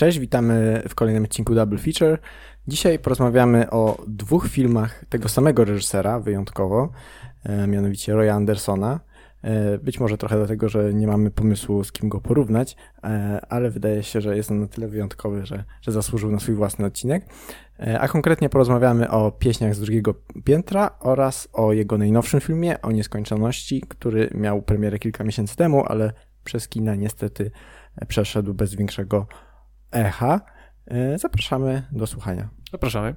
Cześć, witamy w kolejnym odcinku Double Feature. Dzisiaj porozmawiamy o dwóch filmach tego samego reżysera, wyjątkowo, e, mianowicie Roya Andersona. E, być może trochę dlatego, że nie mamy pomysłu z kim go porównać, e, ale wydaje się, że jest on na tyle wyjątkowy, że, że zasłużył na swój własny odcinek. A konkretnie porozmawiamy o pieśniach z drugiego piętra oraz o jego najnowszym filmie, o nieskończoności, który miał premierę kilka miesięcy temu, ale przez kina niestety przeszedł bez większego echa. E, zapraszamy do słuchania. Zapraszamy.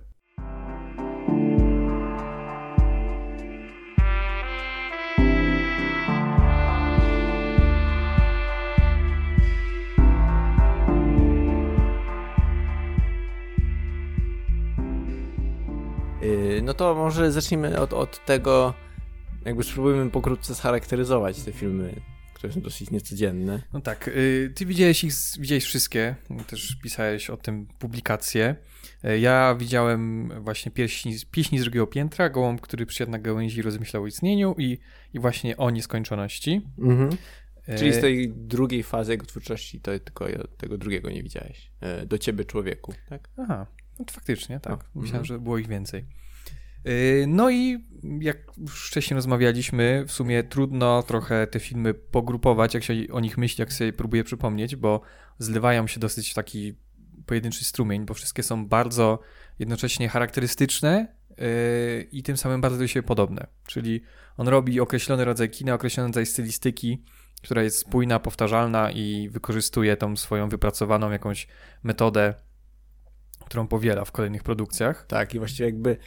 E, no to może zacznijmy od, od tego, jakby spróbujmy pokrótce scharakteryzować te filmy które są dosyć niecodzienne. No tak, y, ty widziałeś ich, widziałeś wszystkie, też pisałeś o tym publikacje. Y, ja widziałem właśnie pieśni, pieśni z drugiego piętra, gołąb, który przysiadł na gałęzi i rozmyślał o istnieniu i, i właśnie o nieskończoności. Mhm. Y, Czyli z tej drugiej fazy jego twórczości to tylko tego drugiego nie widziałeś. Do ciebie człowieku, tak? Aha, no faktycznie, tak. No. Myślałem, mhm. że było ich więcej. Y, no i jak już wcześniej rozmawialiśmy, w sumie trudno trochę te filmy pogrupować, jak się o nich myśli, jak sobie próbuję przypomnieć, bo zlewają się dosyć w taki pojedynczy strumień, bo wszystkie są bardzo jednocześnie charakterystyczne yy, i tym samym bardzo do siebie podobne. Czyli on robi określony rodzaj kina, określony rodzaj stylistyki, która jest spójna, powtarzalna i wykorzystuje tą swoją wypracowaną jakąś metodę, którą powiela w kolejnych produkcjach. Tak, i właściwie jakby Y,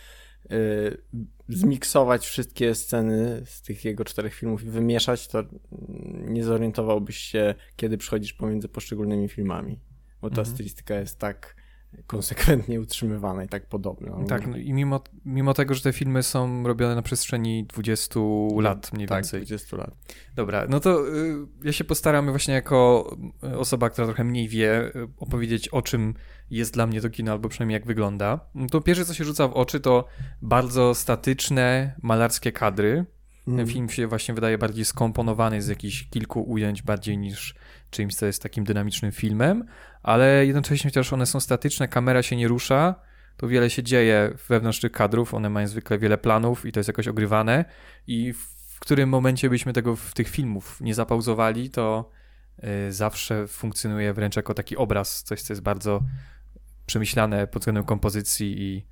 zmiksować wszystkie sceny z tych jego czterech filmów i wymieszać, to nie zorientowałbyś się, kiedy przychodzisz pomiędzy poszczególnymi filmami. Bo ta mhm. stylistyka jest tak konsekwentnie utrzymywana i tak podobna. Tak, no i mimo, mimo tego, że te filmy są robione na przestrzeni 20 lat mniej tak, więcej. 20 lat. Dobra, no to y, ja się postaram właśnie jako osoba, która trochę mniej wie, y, opowiedzieć o czym jest dla mnie to kino, albo przynajmniej jak wygląda. To pierwsze, co się rzuca w oczy, to bardzo statyczne, malarskie kadry. Mm. Ten film się właśnie wydaje bardziej skomponowany z jakichś kilku ujęć bardziej niż czymś, co jest takim dynamicznym filmem, ale jednocześnie chociaż one są statyczne, kamera się nie rusza, to wiele się dzieje wewnątrz tych kadrów, one mają zwykle wiele planów i to jest jakoś ogrywane i w którym momencie byśmy tego w tych filmów nie zapauzowali, to y, zawsze funkcjonuje wręcz jako taki obraz, coś co jest bardzo przemyślane pod względem kompozycji i,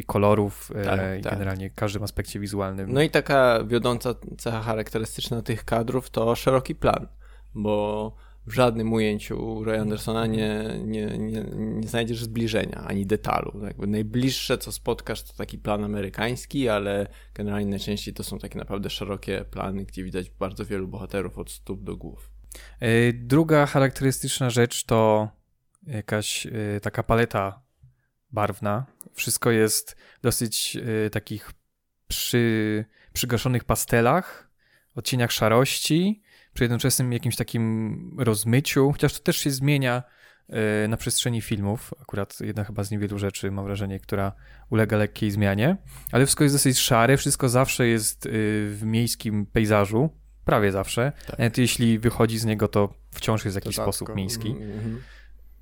i kolorów e, tak, i tak. generalnie każdym aspekcie wizualnym. No i taka wiodąca cecha charakterystyczna tych kadrów to szeroki plan, bo w żadnym ujęciu Roy Andersona nie, nie, nie, nie znajdziesz zbliżenia ani detalu. Jakby najbliższe, co spotkasz, to taki plan amerykański, ale generalnie najczęściej to są takie naprawdę szerokie plany, gdzie widać bardzo wielu bohaterów od stóp do głów. E, druga charakterystyczna rzecz to jakaś y, taka paleta barwna. Wszystko jest dosyć y, takich przy, przygaszonych pastelach, odcieniach szarości, przy jednoczesnym jakimś takim rozmyciu, chociaż to też się zmienia y, na przestrzeni filmów. Akurat jedna chyba z niewielu rzeczy, mam wrażenie, która ulega lekkiej zmianie. Ale wszystko jest dosyć szare, wszystko zawsze jest w miejskim pejzażu, prawie zawsze. Tak. Nawet jeśli wychodzi z niego, to wciąż jest w jakiś sposób miejski. Mm -hmm.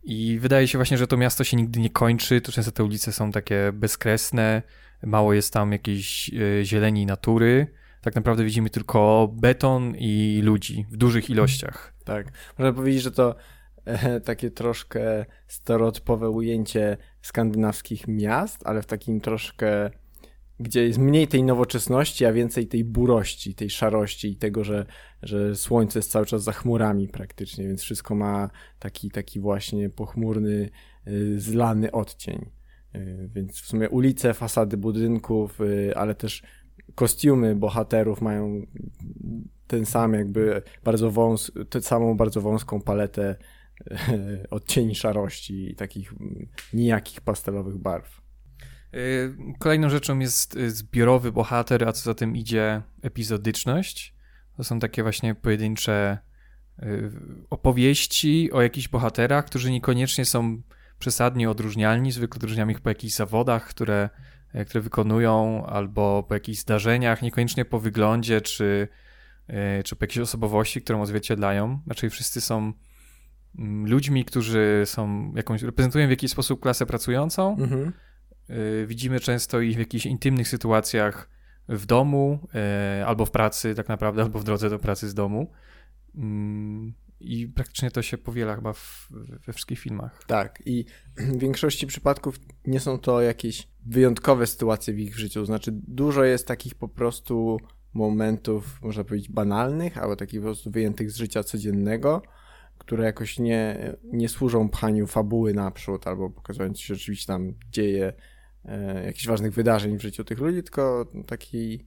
I wydaje się właśnie, że to miasto się nigdy nie kończy. To często te ulice są takie bezkresne, mało jest tam jakiejś e, zieleni natury. Tak naprawdę widzimy tylko beton i ludzi w dużych ilościach. Tak. Można powiedzieć, że to e, takie troszkę stereotypowe ujęcie skandynawskich miast, ale w takim troszkę gdzie jest mniej tej nowoczesności, a więcej tej burości, tej szarości i tego, że, że słońce jest cały czas za chmurami praktycznie, więc wszystko ma taki, taki właśnie pochmurny, y, zlany odcień. Y, więc w sumie ulice, fasady budynków, y, ale też kostiumy bohaterów mają ten sam jakby bardzo wąs, tę samą bardzo wąską paletę odcieni szarości i takich nijakich pastelowych barw. Y, kolejną rzeczą jest y, zbiorowy bohater, a co za tym idzie epizodyczność. To są takie właśnie pojedyncze y, opowieści o jakichś bohaterach, którzy niekoniecznie są przesadnie odróżnialni. Zwykle odróżniamy ich po jakichś zawodach, które, które wykonują, albo po jakichś zdarzeniach, niekoniecznie po wyglądzie, czy, czy po jakiejś osobowości, którą odzwierciedlają. Raczej wszyscy są mm, ludźmi, którzy są jakąś, reprezentują w jakiś sposób klasę pracującą. Mhm. Y, widzimy często ich w jakichś intymnych sytuacjach w domu, y, albo w pracy tak naprawdę, albo w drodze do pracy z domu. Mm, I praktycznie to się powiela chyba w, we wszystkich filmach. Tak, i w większości przypadków nie są to jakieś wyjątkowe sytuacje w ich życiu. Znaczy, dużo jest takich po prostu momentów, można powiedzieć, banalnych, albo takich po prostu wyjętych z życia codziennego, które jakoś nie, nie służą pchaniu fabuły naprzód, albo pokazując, się rzeczywiście tam dzieje jakichś ważnych wydarzeń w życiu tych ludzi, tylko taki,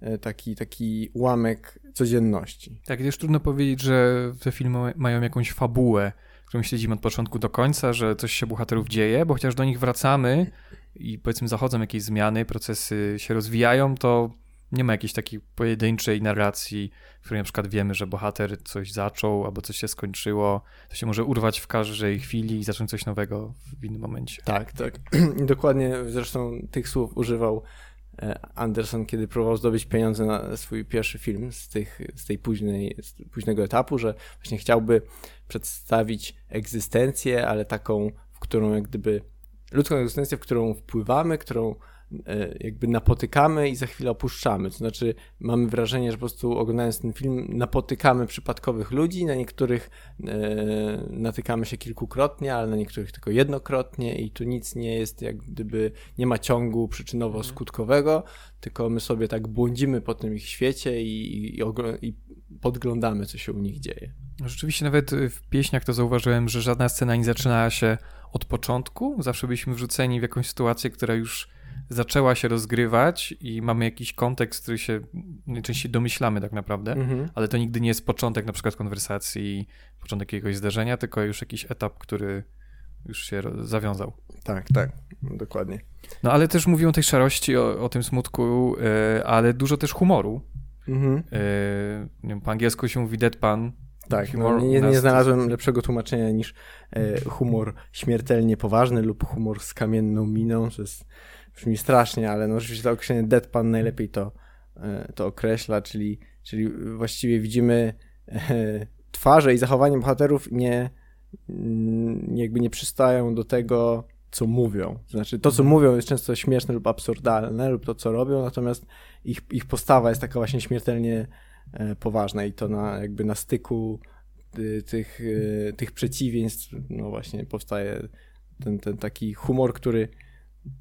e, taki, taki ułamek codzienności. Tak, już trudno powiedzieć, że te filmy mają jakąś fabułę, którą śledzimy od początku do końca, że coś się bohaterów dzieje, bo chociaż do nich wracamy i powiedzmy zachodzą jakieś zmiany, procesy się rozwijają, to nie ma jakiejś takiej pojedynczej narracji, w której na przykład wiemy, że bohater coś zaczął albo coś się skończyło. To się może urwać w każdej chwili i zacząć coś nowego w innym momencie. Tak, tak. Dokładnie zresztą tych słów używał e, Anderson, kiedy próbował zdobyć pieniądze na swój pierwszy film z, tych, z tej późnej, z późnego etapu, że właśnie chciałby przedstawić egzystencję, ale taką, w którą jak gdyby ludzką egzystencję, w którą wpływamy, którą jakby napotykamy i za chwilę opuszczamy. To znaczy, mamy wrażenie, że po prostu oglądając ten film, napotykamy przypadkowych ludzi, na niektórych e, natykamy się kilkukrotnie, ale na niektórych tylko jednokrotnie, i tu nic nie jest, jak gdyby nie ma ciągu przyczynowo-skutkowego, tylko my sobie tak błądzimy po tym ich świecie i, i, i podglądamy, co się u nich dzieje. Rzeczywiście, nawet w pieśniach to zauważyłem, że żadna scena nie zaczyna się od początku. Zawsze byliśmy wrzuceni w jakąś sytuację, która już zaczęła się rozgrywać i mamy jakiś kontekst, który się najczęściej domyślamy tak naprawdę, mhm. ale to nigdy nie jest początek na przykład konwersacji, początek jakiegoś zdarzenia, tylko już jakiś etap, który już się zawiązał. Tak, tak, dokładnie. No ale też mówią o tej szarości, o, o tym smutku, yy, ale dużo też humoru. Mhm. Yy, po angielsku się mówi deadpan, tak, no, nie, nie, znalazłem lepszego tłumaczenia niż e, humor śmiertelnie poważny lub humor z kamienną miną, to jest brzmi strasznie, ale no rzeczywiście to określenie deadpan najlepiej to, e, to określa, czyli, czyli właściwie widzimy e, twarze i zachowanie bohaterów nie, jakby nie przystają do tego, co mówią. Znaczy, to, co mhm. mówią, jest często śmieszne lub absurdalne, lub to, co robią, natomiast ich, ich postawa jest taka właśnie śmiertelnie e, poważna i to na, jakby na styku tych, tych przeciwieństw, no właśnie powstaje ten, ten taki humor, który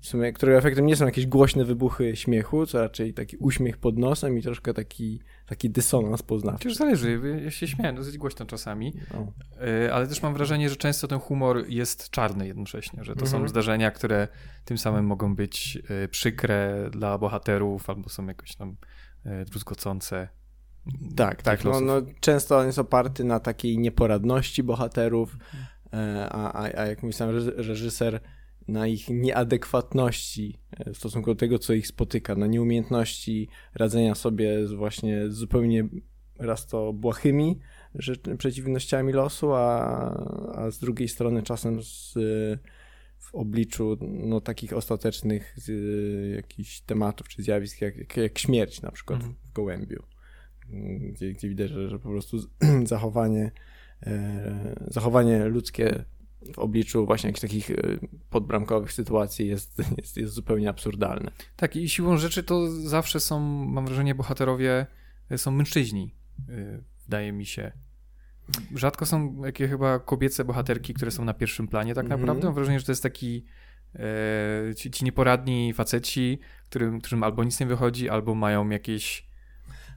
w sumie, którego efektem nie są jakieś głośne wybuchy śmiechu, co raczej taki uśmiech pod nosem i troszkę taki, taki dysonans poznawczy. Już zależy, ja się śmiałem dosyć głośno czasami, no. E, ale też mam wrażenie, że często ten humor jest czarny jednocześnie, że to mhm. są zdarzenia, które tym samym mogą być e, przykre dla bohaterów albo są jakoś tam e, druzgocące. Tak, tak. No, no, często on jest oparty na takiej nieporadności bohaterów, mhm. a, a, a jak mówił sam reżyser, na ich nieadekwatności e, w stosunku do tego, co ich spotyka, na nieumiejętności radzenia sobie z właśnie zupełnie raz to błahymi przeciwnościami losu, a, a z drugiej strony czasem z, w obliczu no, takich ostatecznych z, jakichś tematów czy zjawisk, jak, jak, jak śmierć na przykład mhm. w Gołębiu, gdzie, gdzie widać, że, że po prostu zachowanie, e, zachowanie ludzkie w obliczu właśnie jakichś takich e, podbramkowych sytuacji jest, jest, jest zupełnie absurdalne. Tak, i siłą rzeczy to zawsze są, mam wrażenie, bohaterowie e, są mężczyźni, e, wydaje mi się. Rzadko są jakie chyba kobiece bohaterki, które są na pierwszym planie tak mhm. naprawdę. Mm. Mam wrażenie, że to jest taki e, ci, ci, nieporadni faceci, którym, którym albo nic nie wychodzi, albo mają jakieś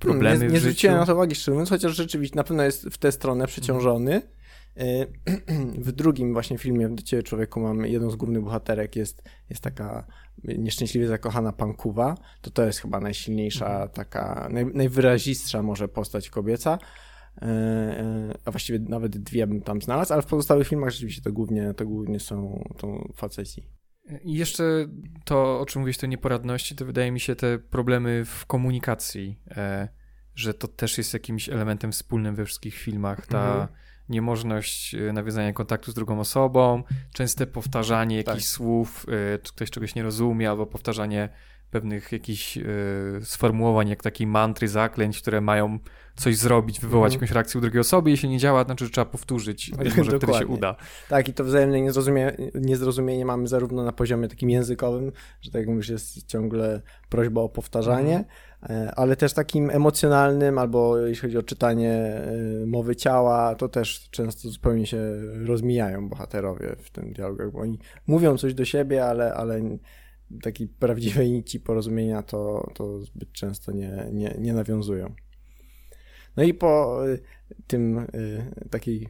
problemy nie, nie w życiu. Zwróciłem na to uwagi szczerze mówiąc, chociaż rzeczywiście na pewno jest w tę stronę przeciążony. Mm w drugim właśnie filmie Do Ciebie Człowieku mamy jedną z głównych bohaterek jest, jest taka nieszczęśliwie zakochana pankuwa, to to jest chyba najsilniejsza, mhm. taka naj, najwyrazistsza może postać kobieca, e, e, a właściwie nawet dwie bym tam znalazł, ale w pozostałych filmach rzeczywiście to głównie, to głównie są to faceci. I jeszcze to, o czym mówisz, te nieporadności, to wydaje mi się te problemy w komunikacji, że to też jest jakimś elementem wspólnym we wszystkich filmach. Ta mhm niemożność e, nawiązania kontaktu z drugą osobą, częste powtarzanie jakichś tak. słów, e, czy ktoś czegoś nie rozumie, albo powtarzanie pewnych jakichś y, sformułowań, jak takiej mantry, zaklęć, które mają coś zrobić, wywołać mm. jakąś reakcję u drugiej osoby. Jeśli nie działa, to znaczy, że trzeba powtórzyć. Być może wtedy się uda. Tak, i to wzajemne niezrozumienie, niezrozumienie mamy zarówno na poziomie takim językowym, że tak jak mówisz, jest ciągle prośba o powtarzanie, mm. Ale też takim emocjonalnym, albo jeśli chodzi o czytanie e, mowy ciała, to też często zupełnie się rozmijają bohaterowie w tym dialogach, bo oni mówią coś do siebie, ale, ale takiej prawdziwej nici porozumienia to, to zbyt często nie, nie, nie nawiązują. No i po y, tym takiej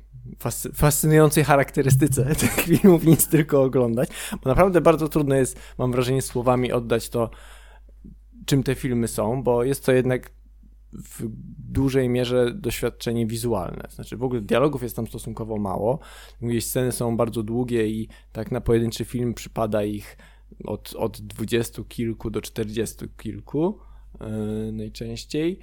fascynującej charakterystyce tych filmów nic tylko oglądać, bo naprawdę bardzo trudno jest, mam wrażenie, słowami oddać to, czym te filmy są, bo jest to jednak w dużej mierze doświadczenie wizualne. Znaczy, w ogóle dialogów jest tam stosunkowo mało. Gdzieś sceny są bardzo długie i tak na pojedynczy film przypada ich od, od 20 kilku do 40 kilku yy, najczęściej.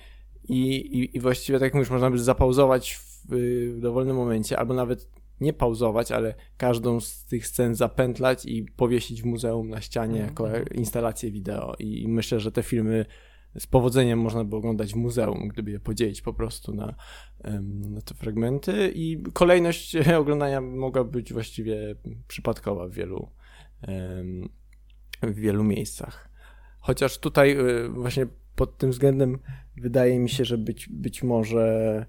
I, i, I właściwie, tak jak mówisz, można by zapauzować w, w dowolnym momencie, albo nawet nie pauzować, ale każdą z tych scen zapętlać i powiesić w muzeum na ścianie mm. jako instalację wideo. I, I myślę, że te filmy z powodzeniem można by oglądać w muzeum, gdyby je podzielić po prostu na, na te fragmenty. I kolejność oglądania mogła być właściwie przypadkowa w wielu, w wielu miejscach. Chociaż tutaj y, właśnie pod tym względem wydaje mi się, że być, być może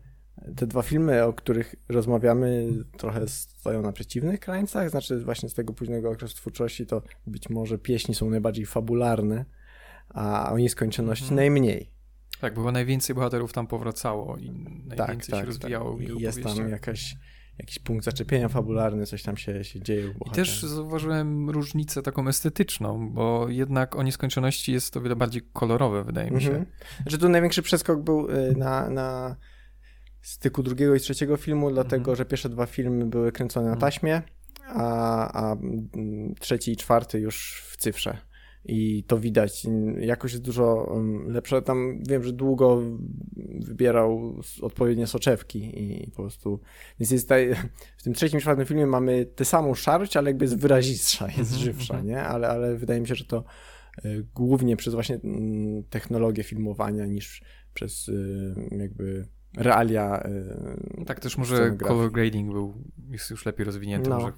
te dwa filmy, o których rozmawiamy, trochę stoją na przeciwnych krańcach. Znaczy, właśnie z tego późnego okresu twórczości, to być może pieśni są najbardziej fabularne, a o nieskończoności mhm. najmniej. Tak, bo najwięcej bohaterów tam powracało i najwięcej tak, się tak, rozwijało. Tak. Jest tam jakaś jakiś punkt zaczepienia fabularny, coś tam się, się dzieje. I też zauważyłem różnicę taką estetyczną, bo jednak o nieskończoności jest to wiele bardziej kolorowe, wydaje mi się. Mhm. Że tu największy przeskok był y, na, na styku drugiego i trzeciego filmu, dlatego mhm. że pierwsze dwa filmy były kręcone na mhm. taśmie, a, a mm, trzeci i czwarty już w cyfrze i to widać. Jakość jest dużo um, lepsza. Tam wiem, że długo wybierał odpowiednie soczewki i po prostu. Więc jest tutaj, w tym trzecim, czwartym filmie mamy tę samą szarość, ale jakby jest wyrazistsza, jest mhm, żywsza, nie? Ale, ale wydaje mi się, że to y, głównie przez właśnie y, technologię filmowania niż przez y, jakby realia. tak też może color grading był jest już lepiej rozwinięty, no, może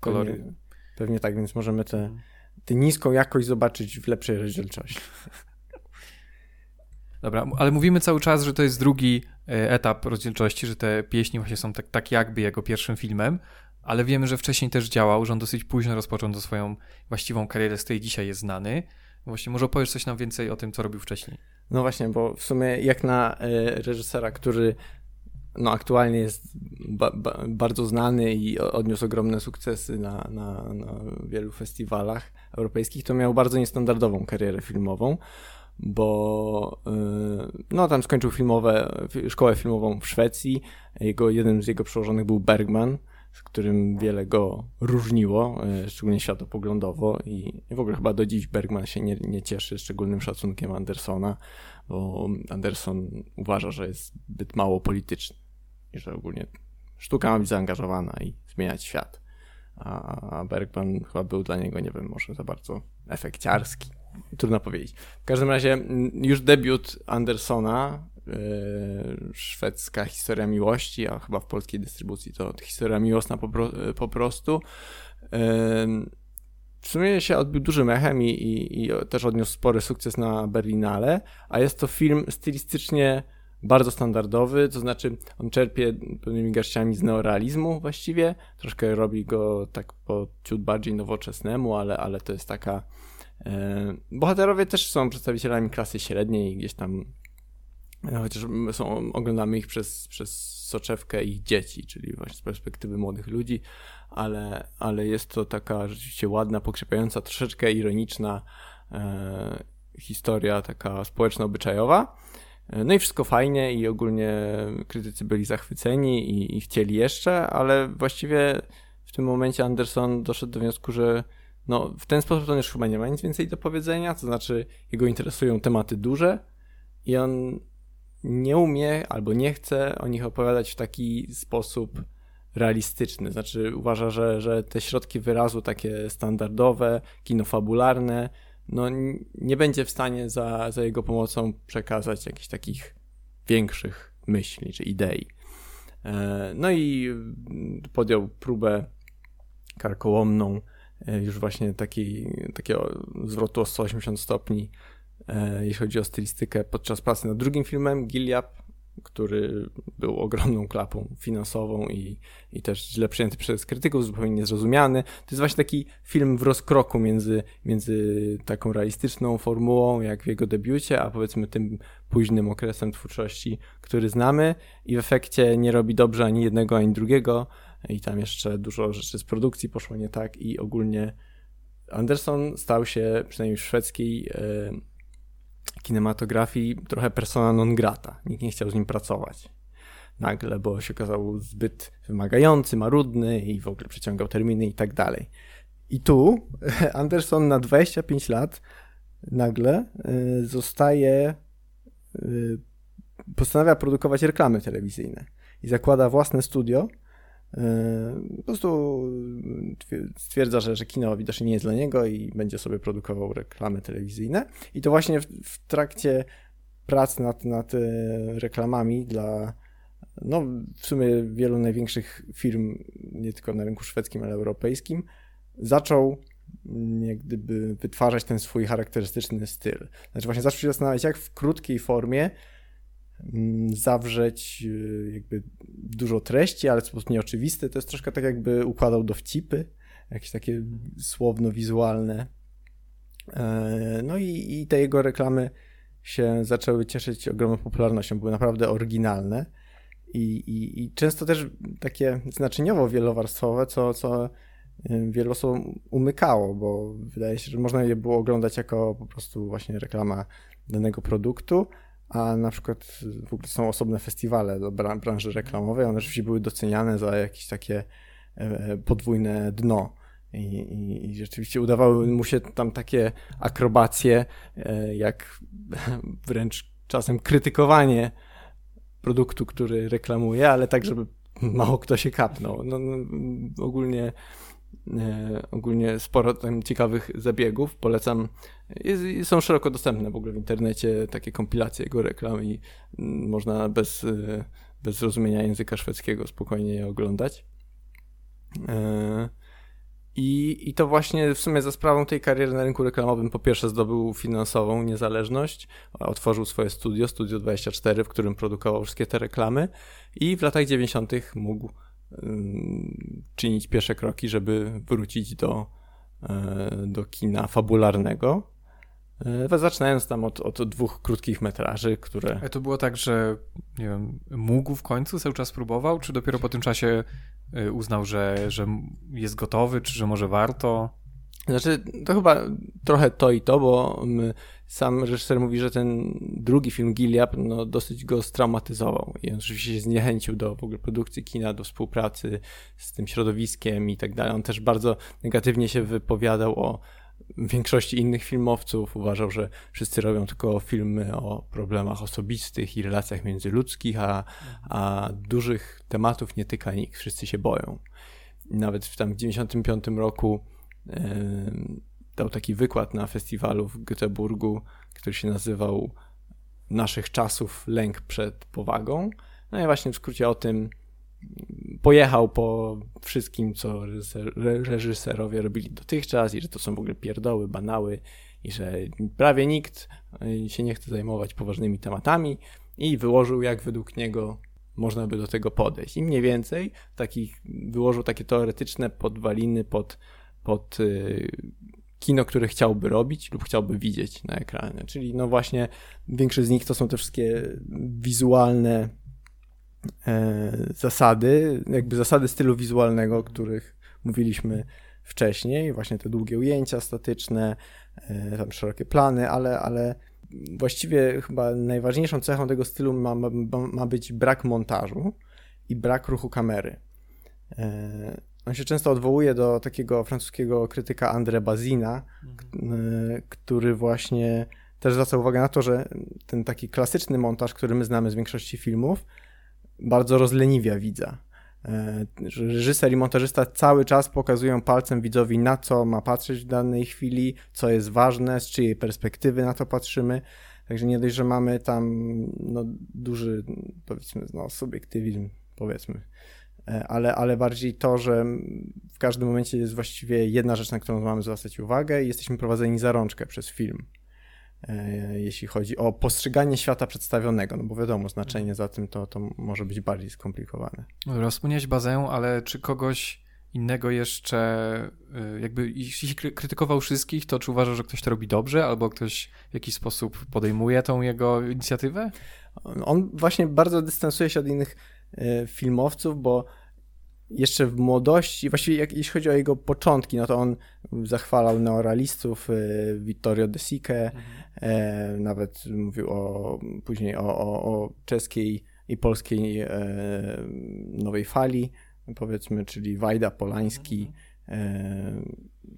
kolory. Pewnie, pewnie tak, więc możemy te mhm tę niską jakość zobaczyć w lepszej rozdzielczości. Dobra, ale mówimy cały czas, że to jest drugi e, etap rozdzielczości, że te pieśni właśnie są tak, tak jakby jego pierwszym filmem, ale wiemy, że wcześniej też działał, że on dosyć późno rozpoczął swoją właściwą karierę, z której dzisiaj jest znany. Właśnie może opowiesz coś nam więcej o tym, co robił wcześniej. No właśnie, bo w sumie jak na e, reżysera, który no, aktualnie jest ba ba bardzo znany i odniósł ogromne sukcesy na, na, na wielu festiwalach europejskich, to miał bardzo niestandardową karierę filmową, bo yy, no, tam skończył filmowe, szkołę filmową w Szwecji. Jego, jednym z jego przełożonych był Bergman, z którym wiele go różniło, yy, szczególnie światopoglądowo i w ogóle chyba do dziś Bergman się nie, nie cieszy szczególnym szacunkiem Andersona, bo Anderson uważa, że jest zbyt mało polityczny i że ogólnie sztuka ma być zaangażowana i zmieniać świat. A Bergman chyba był dla niego, nie wiem, może za bardzo efekciarski. Trudno powiedzieć. W każdym razie już debiut Andersona, szwedzka historia miłości, a chyba w polskiej dystrybucji to historia miłosna po, po prostu. Yy, w sumie się odbił dużym echem i, i, i też odniósł spory sukces na Berlinale, a jest to film stylistycznie bardzo standardowy, to znaczy on czerpie pewnymi garściami z neorealizmu właściwie, troszkę robi go tak po ciut bardziej nowoczesnemu, ale, ale to jest taka... E, bohaterowie też są przedstawicielami klasy średniej, gdzieś tam e, chociaż są, oglądamy ich przez, przez soczewkę ich dzieci, czyli właśnie z perspektywy młodych ludzi, ale, ale jest to taka rzeczywiście ładna, pokrzepiająca, troszeczkę ironiczna e, historia taka społeczno-obyczajowa. No i wszystko fajnie i ogólnie krytycy byli zachwyceni i, i chcieli jeszcze, ale właściwie w tym momencie Anderson doszedł do wniosku, że no, w ten sposób on już chyba nie ma nic więcej do powiedzenia, to znaczy jego interesują tematy duże i on nie umie albo nie chce o nich opowiadać w taki sposób realistyczny. Znaczy uważa, że, że te środki wyrazu takie standardowe, kino fabularne no, nie będzie w stanie za, za jego pomocą przekazać jakichś takich większych myśli czy idei. E, no i podjął próbę karkołomną, e, już właśnie taki, takiego zwrotu o 180 stopni, jeśli chodzi o stylistykę podczas pracy nad drugim filmem, Gilead, który był ogromną klapą finansową i, i też źle przyjęty przez krytyków, zupełnie niezrozumiany. To jest właśnie taki film w rozkroku między, między taką realistyczną formułą, jak w jego debiucie, a powiedzmy tym późnym okresem twórczości, który znamy i w efekcie nie robi dobrze ani jednego, ani drugiego i tam jeszcze dużo rzeczy z produkcji poszło nie tak i ogólnie Anderson stał się, przynajmniej w szwedzkiej e, kinematografii, trochę persona non grata. Nikt nie chciał z nim pracować. Nagle, bo się okazał zbyt wymagający, marudny i w ogóle przeciągał terminy i tak dalej. I tu Anderson na 25 lat nagle e, zostaje, e, postanawia produkować reklamy telewizyjne i zakłada własne studio, po prostu stwierdza, że, że kino widocznie nie jest dla niego i będzie sobie produkował reklamy telewizyjne. I to właśnie w, w trakcie prac nad, nad e, reklamami dla no, w sumie wielu największych firm, nie tylko na rynku szwedzkim, ale europejskim, zaczął mm, jak gdyby wytwarzać ten swój charakterystyczny styl. Znaczy właśnie zaczął się zastanawiać, jak w krótkiej formie zawrzeć y, jakby dużo treści, ale w sposób nieoczywisty. To jest troszkę tak jakby układał dowcipy, jakieś takie słowno-wizualne. E, no i, i te jego reklamy się zaczęły cieszyć ogromną popularnością, były naprawdę oryginalne i, i, i często też takie znaczeniowo wielowarstwowe, co, co y, wielu osobom umykało, bo wydaje się, że można je było oglądać jako po prostu właśnie reklama danego produktu, a na przykład w ogóle są osobne festiwale do branży reklamowej, one rzeczywiście były doceniane za jakieś takie e, podwójne dno. I, i, I, rzeczywiście udawały mu się tam takie akrobacje, e, jak wręcz czasem krytykowanie produktu, który reklamuje, ale tak, żeby mało kto się kapnął. No, no ogólnie ogólnie sporo tam ciekawych zabiegów. Polecam. Jest, są szeroko dostępne w ogóle w internecie takie kompilacje jego reklam i mm, można bez, e, bez zrozumienia języka szwedzkiego spokojnie je oglądać. E, I, I to właśnie w sumie za sprawą tej kariery na rynku reklamowym po pierwsze zdobył finansową niezależność, otworzył swoje studio, Studio 24, w którym produkował wszystkie te reklamy i w latach 90. mógł czynić pierwsze kroki, żeby wrócić do, e, do kina fabularnego. E, zaczynając tam od, od dwóch krótkich metraży, które. A to było tak, że nie wiem, mógł w końcu cały czas próbował, czy dopiero po tym czasie uznał, że, że jest gotowy, czy że może warto? Znaczy, to chyba trochę to i to, bo sam reżyser mówi, że ten drugi film Gilead no, dosyć go straumatyzował i on oczywiście się zniechęcił do w ogóle produkcji kina, do współpracy z tym środowiskiem i tak dalej. On też bardzo negatywnie się wypowiadał o większości innych filmowców. Uważał, że wszyscy robią tylko filmy o problemach osobistych i relacjach międzyludzkich, a, a dużych tematów nie tyka nikt, wszyscy się boją. Nawet w tam w 95 roku dał taki wykład na festiwalu w Göteborgu, który się nazywał Naszych czasów lęk przed powagą. No i właśnie w skrócie o tym pojechał po wszystkim, co reżyserowie robili dotychczas i że to są w ogóle pierdoły, banały i że prawie nikt e, się nie chce zajmować poważnymi tematami i wyłożył, jak według niego można by do tego podejść. I mniej więcej takich, wyłożył takie teoretyczne podwaliny pod pod y, kino, które chciałby robić lub chciałby widzieć na ekranie. Czyli no właśnie większość z nich to są te wszystkie wizualne e, zasady, jakby zasady stylu wizualnego, o których mówiliśmy wcześniej, właśnie te długie ujęcia statyczne, e, tam szerokie plany, ale, ale właściwie chyba najważniejszą cechą tego stylu ma, ma, ma być brak montażu i brak ruchu kamery. On się często odwołuje do takiego francuskiego krytyka André Bazina, mhm. który właśnie też zwraca uwagę na to, że ten taki klasyczny montaż, który my znamy z większości filmów, bardzo rozleniwia widza. E, reżyser i montażysta cały czas pokazują palcem widzowi, na co ma patrzeć w danej chwili, co jest ważne, z czyjej perspektywy na to patrzymy. Także nie dość, że mamy tam no, duży, powiedzmy, no, subiektywizm, powiedzmy, ale, ale bardziej to, że w każdym momencie jest właściwie jedna rzecz, na którą mamy zwracać uwagę i jesteśmy prowadzeni za rączkę przez film. E, jeśli chodzi o postrzeganie świata przedstawionego, no bo wiadomo, znaczenie za tym to, to może być bardziej skomplikowane. Rozpłyniać bazę, ale czy kogoś innego jeszcze, y, jakby jeśli krytykował wszystkich, to czy uważa, że ktoś to robi dobrze, albo ktoś w jakiś sposób podejmuje tą jego inicjatywę? On właśnie bardzo dystansuje się od innych filmowców, bo jeszcze w młodości, właściwie jak, jeśli chodzi o jego początki, no to on zachwalał neoralistów, y, Vittorio De Sique, mhm. e, nawet mówił o, później o, o, o czeskiej i polskiej e, nowej fali, powiedzmy, czyli Wajda Polański, e,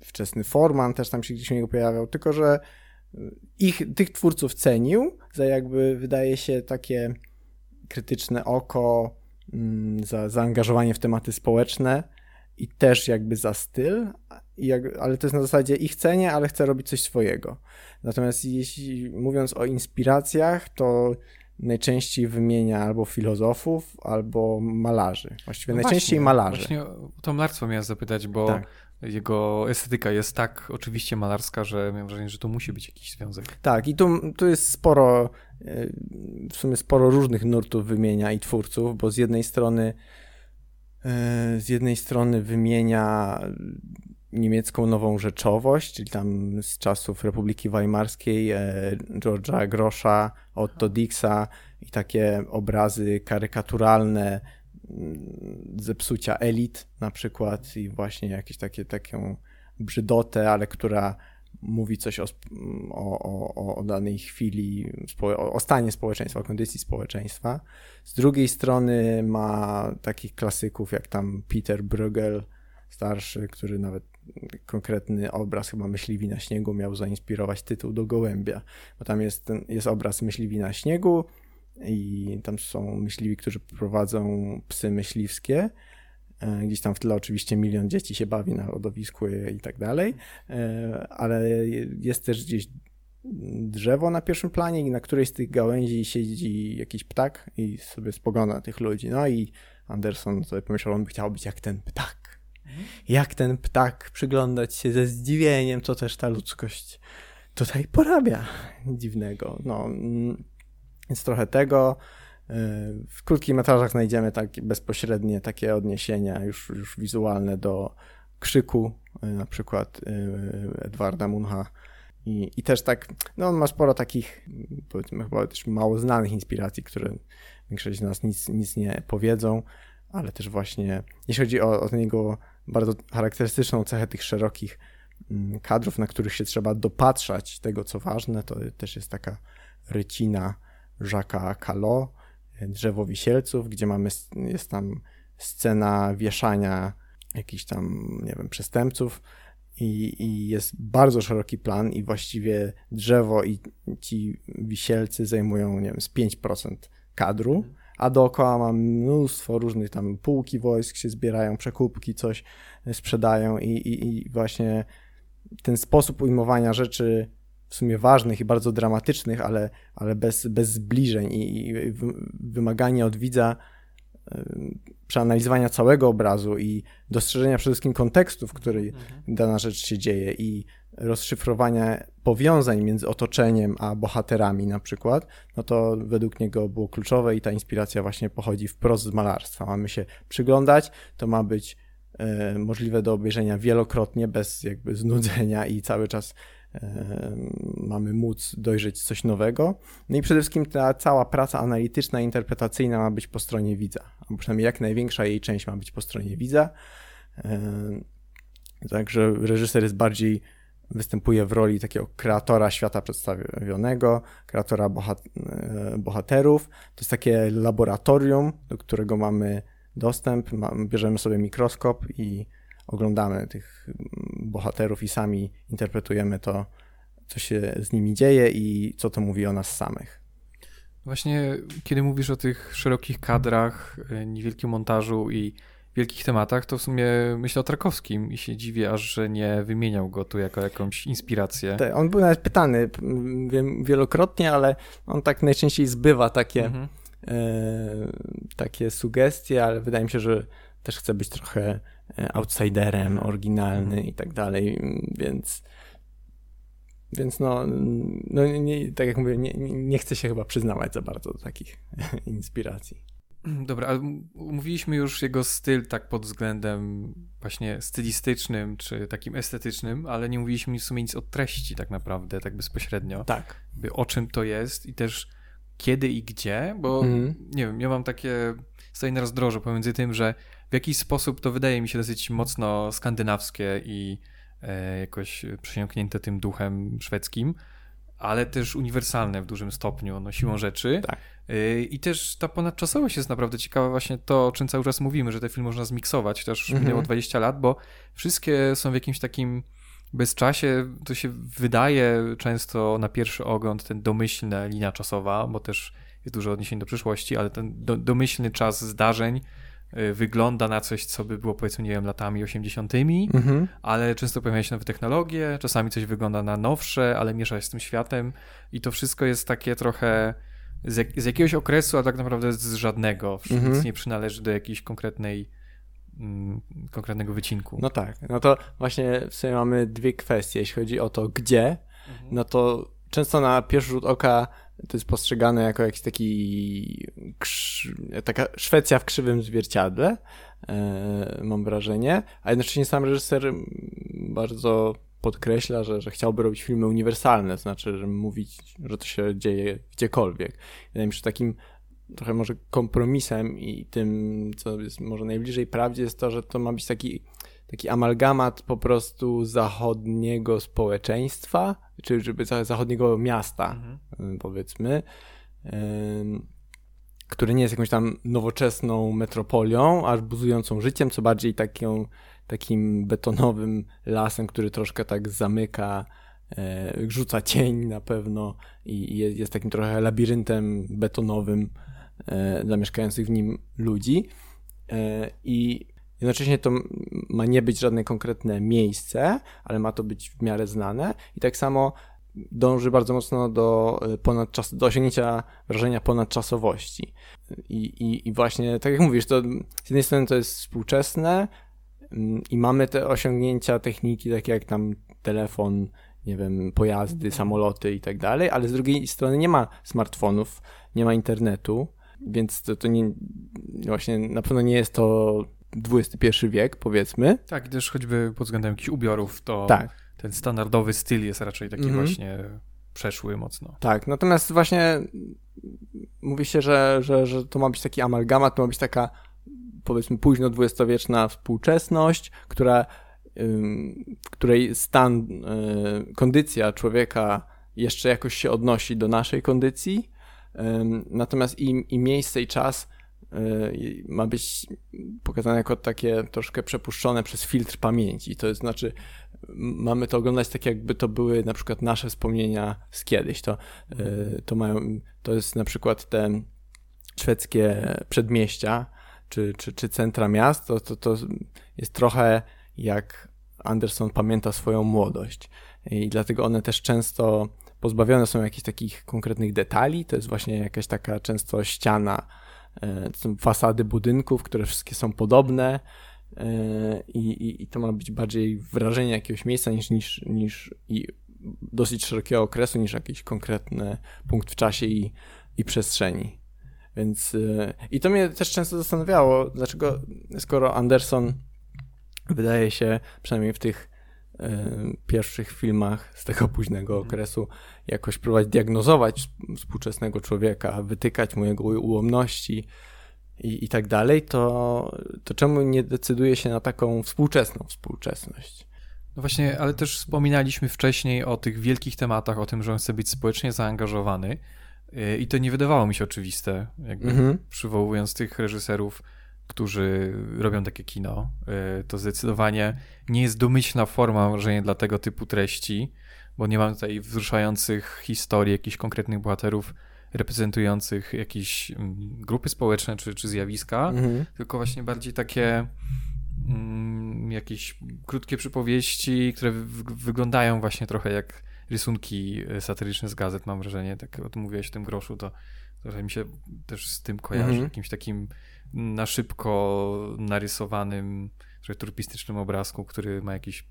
wczesny Forman też tam się gdzieś u niego pojawiał, tylko że ich, tych twórców cenił za jakby, wydaje się, takie krytyczne oko, za zaangażowanie w tematy społeczne i też jakby za styl, jak, ale to jest na zasadzie ich cenię, ale chcę robić coś swojego. Natomiast jeśli mówiąc o inspiracjach, to najczęściej wymienia albo filozofów, albo malarzy. Właściwie no najczęściej właśnie, malarzy. Właśnie o to malarstwo miałem zapytać, bo tak. jego estetyka jest tak oczywiście malarska, że miałem wrażenie, że to musi być jakiś związek. Tak, i tu, tu jest sporo, w sumie sporo różnych nurtów wymienia i twórców, bo z jednej strony e, z jednej strony wymienia niemiecką nową rzeczowość, czyli tam z czasów Republiki Weimarskiej, e, George'a Grosza, Otto Dixa i takie obrazy karykaturalne zepsucia elit na przykład i właśnie jakieś takie taką brzydotę, ale która mówi coś o, o, o, danej chwili, o stanie społeczeństwa, o kondycji społeczeństwa. Z drugiej strony ma takich klasyków jak tam Peter Bruegel, starszy, który nawet konkretny obraz chyba myśliwi na śniegu miał zainspirować tytuł do Gołębia, bo tam jest, ten, jest obraz myśliwi na śniegu i tam są myśliwi, którzy prowadzą psy myśliwskie, Gdzieś tam w tle oczywiście milion dzieci się bawi na lodowisku i tak dalej, e, ale jest też gdzieś drzewo na pierwszym planie i na którejś z tych gałęzi siedzi jakiś ptak i sobie spogląda na tych ludzi. No i Anderson sobie pomyślał, on by chciał być jak ten ptak jak ten ptak przyglądać się ze zdziwieniem, co też ta ludzkość tutaj porabia dziwnego. No, mm, więc trochę tego. Y, w krótkich metrażach znajdziemy tak bezpośrednie takie odniesienia już, już wizualne do krzyku, y, na przykład y, Edwarda Muncha. I, I też tak, no on ma sporo takich, powiedzmy chyba też mało znanych inspiracji, które większość z nas nic, nic nie powiedzą, ale też właśnie, jeśli chodzi o, o jego bardzo charakterystyczną cechę tych szerokich mm, kadrów, na których się trzeba dopatrzać tego, co ważne. To też jest taka rycina Jacques'a Calo, Drzewo Wisielców, gdzie mamy, jest tam scena wieszania jakichś tam, nie wiem, przestępców i, i jest bardzo szeroki plan i właściwie drzewo i ci wisielcy zajmują, nie wiem, z 5% kadru. A dookoła mam mnóstwo różnych tam półki wojsk się zbierają, przekupki, coś sprzedają i, i, i właśnie ten sposób ujmowania rzeczy w sumie ważnych i bardzo dramatycznych, ale, ale bez, bez zbliżeń i, i wymaganie od widza przeanalizowania całego obrazu i dostrzeżenia przede wszystkim kontekstu, w którym mhm. dana rzecz się dzieje i rozszyfrowania powiązań między otoczeniem a bohaterami na przykład, no to według niego było kluczowe i ta inspiracja właśnie pochodzi wprost z malarstwa. Mamy się przyglądać, to ma być e, możliwe do obejrzenia wielokrotnie, bez jakby znudzenia i cały czas mamy móc dojrzeć coś nowego. No i przede wszystkim ta cała praca analityczna, interpretacyjna ma być po stronie widza, a przynajmniej jak największa jej część ma być po stronie widza. Także reżyser jest bardziej występuje w roli takiego kreatora świata przedstawionego, kreatora e, bohaterów. To jest takie laboratorium, do którego mamy dostęp, bierzemy sobie mikroskop i oglądamy tych bohaterów i sami interpretujemy to, co się z nimi dzieje i co to mówi o nas samych. Właśnie, kiedy mówisz o tych szerokich kadrach, e, niewielkim montażu i wielkich tematach, to w sumie myślę o Tarkowskim i się dziwię aż, że nie wymieniał go tu jako jakąś inspirację. On był nawet pytany wiem, wielokrotnie, ale on tak najczęściej zbywa takie, mhm. e, takie sugestie, ale wydaje mi się, że też chce być trochę outsiderem, oryginalny i tak dalej, więc więc no, no nie, tak jak mówię, nie, nie chcę się chyba przyznawać za bardzo do takich inspiracji. Dobra, ale mówiliśmy już jego styl tak pod względem właśnie stylistycznym czy takim estetycznym, ale nie mówiliśmy w sumie nic o treści tak naprawdę, tak bezpośrednio. Tak. By o czym to jest i też kiedy i gdzie, bo mm. nie wiem, ja mam takie stoję na rozdrożu pomiędzy tym, że w jakiś sposób to wydaje mi się dosyć mocno skandynawskie i e, jakoś przesiąknięte tym duchem szwedzkim, ale też uniwersalne w dużym stopniu, no siłą rzeczy. Tak. Y, I też ta ponadczasowość jest naprawdę ciekawa, właśnie to, o czym cały czas mówimy, że te filmy można zmiksować, też już mhm. minęło 20 lat, bo wszystkie są w jakimś takim bezczasie, to się wydaje często na pierwszy ogląd ten domyślna linia czasowa, bo też jest dużo odniesień do przyszłości, ale ten do, domyślny czas zdarzeń wygląda na coś, co by było powiedzmy, nie wiem, latami 80., mhm. ale często pojawiają się nowe technologie, czasami coś wygląda na nowsze, ale miesza się z tym światem i to wszystko jest takie trochę z, jak, z jakiegoś okresu, a tak naprawdę z żadnego. Mhm. Nic nie przynależy do jakiejś konkretnej mm, konkretnego wycinku. No tak, no to właśnie w sumie mamy dwie kwestie, jeśli chodzi o to gdzie, mhm. no to często na pierwszy rzut oka to jest postrzegane jako jakiś taki taka Szwecja w krzywym zwierciadle, e, mam wrażenie, a jednocześnie sam reżyser bardzo podkreśla, że, że chciałby robić filmy uniwersalne, to znaczy, że mówić, że to się dzieje gdziekolwiek. Wydaje mi się, że takim trochę może kompromisem i tym, co jest może najbliżej prawdzie, jest to, że to ma być taki, taki amalgamat po prostu zachodniego społeczeństwa, czy żeby zachodniego miasta, mhm. powiedzmy, który nie jest jakąś tam nowoczesną metropolią, aż buzującą życiem, co bardziej taką takim betonowym lasem, który troszkę tak zamyka, e, rzuca cień na pewno i jest, takim trochę labiryntem betonowym e, dla mieszkających w nim ludzi. I jednocześnie to ma nie być żadne konkretne miejsce, ale ma to być w miarę znane. I tak samo dąży bardzo mocno do, ponadczas, do osiągnięcia wrażenia ponadczasowości. I, i, I właśnie, tak jak mówisz, to z jednej strony to jest współczesne, Mm, i mamy te osiągnięcia techniki, takie jak tam telefon, nie wiem, pojazdy, samoloty i tak dalej, ale z drugiej strony nie ma smartfonów, nie ma internetu, więc to, to nie, właśnie na pewno nie jest to XXI wiek, powiedzmy. Tak, też choćby pod względem jakichś ubiorów, to tak. ten standardowy styl jest raczej taki mhm. właśnie przeszły mocno. Tak, natomiast właśnie mówi się, że, że, że to ma być taki amalgamat, to ma być taka powiedzmy późno dwudziestowieczna współczesność, która, w której stan, y, kondycja człowieka jeszcze jakoś się odnosi do naszej kondycji, natomiast i, i miejsce i czas ma być pokazane jako takie troszkę przepuszczone przez filtr pamięci. To znaczy, mamy to oglądać tak, jakby to były na przykład nasze wspomnienia z kiedyś. To, y, to, mają, to jest na przykład te szwedzkie przedmieścia, czy, czy, czy centra miast, to, to, to jest trochę jak Anderson pamięta swoją młodość. I dlatego one też często pozbawione są jakichś takich konkretnych detali. To jest właśnie jakaś taka często ściana, to są fasady budynków, które wszystkie są podobne. E, I, i, I to ma być bardziej wrażenie jakiegoś miejsca niż, niż, niż i dosyć szerokiego okresu, niż jakiś konkretny punkt w czasie i, i przestrzeni. Więc y, i to mnie też często zastanawiało, dlaczego skoro Anderson wydaje się, przynajmniej w tych y, pierwszych filmach z tego późnego okresu, jakoś próbować diagnozować współczesnego człowieka, wytykać mu jego ułomności i, i tak dalej, to, to czemu nie decyduje się na taką współczesną współczesność? No właśnie, ale też wspominaliśmy wcześniej o tych wielkich tematach, o tym, że on chce być społecznie zaangażowany. Y, I to nie wydawało mi się oczywiste, jakby mhm. przywołując tych reżyserów, którzy robią takie kino. Y, to zdecydowanie nie jest domyślna forma może dla tego typu treści, bo nie mam tutaj wzruszających historii jakichś konkretnych bohaterów reprezentujących jakieś mm, grupy społeczne czy, czy zjawiska, mhm. tylko właśnie bardziej takie mm, jakieś krótkie przypowieści, które wyglądają właśnie trochę jak rysunki e, satyryczne z gazet, mam wrażenie. Tak o tym mówiłeś w tym groszu, to trochę mi się też z tym kojarzy, mhm. jakimś takim na szybko narysowanym, trochę turpistycznym obrazku, który ma jakieś,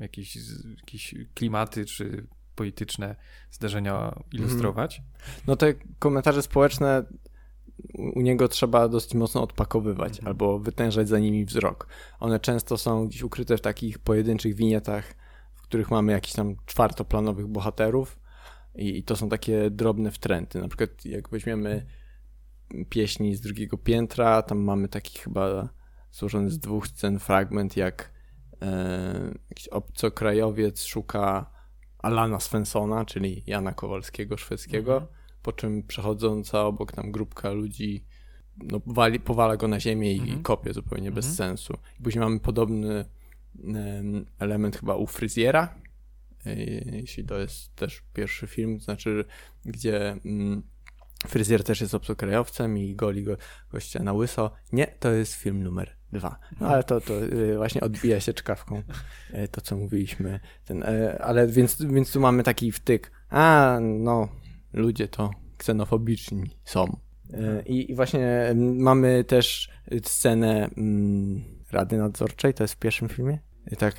jakieś, jakieś klimaty czy polityczne zdarzenia ilustrować. No te komentarze społeczne u niego trzeba dosyć mocno odpakowywać mhm. albo wytężać za nimi wzrok. One często są gdzieś ukryte w takich pojedynczych winietach, w których mamy jakichś tam czwartoplanowych bohaterów i, i to są takie drobne wtręty. Na przykład jak weźmiemy pieśni z drugiego piętra, tam mamy taki chyba złożony z dwóch scen fragment, jak jakiś obcokrajowiec szuka Alana Svensona, czyli Jana Kowalskiego szwedzkiego, mhm. po czym przechodząca obok tam grupka ludzi no, wali, powala go na ziemię i mhm. kopie zupełnie bez mhm. sensu. I później mamy podobny element chyba u Fryzjera, e, jeśli to jest też pierwszy film, to znaczy gdzie mm, Fryzjer też jest obcokrajowcem i goli go, gościa na łyso. Nie, to jest film numer dwa. No ale to, to y, właśnie odbija się czkawką y, to, co mówiliśmy. Ten, y, ale więc, więc tu mamy taki wtyk. A, no, ludzie to ksenofobiczni są. I, I, właśnie mamy też scenę mm, Rady Nadzorczej, to jest w pierwszym filmie? tak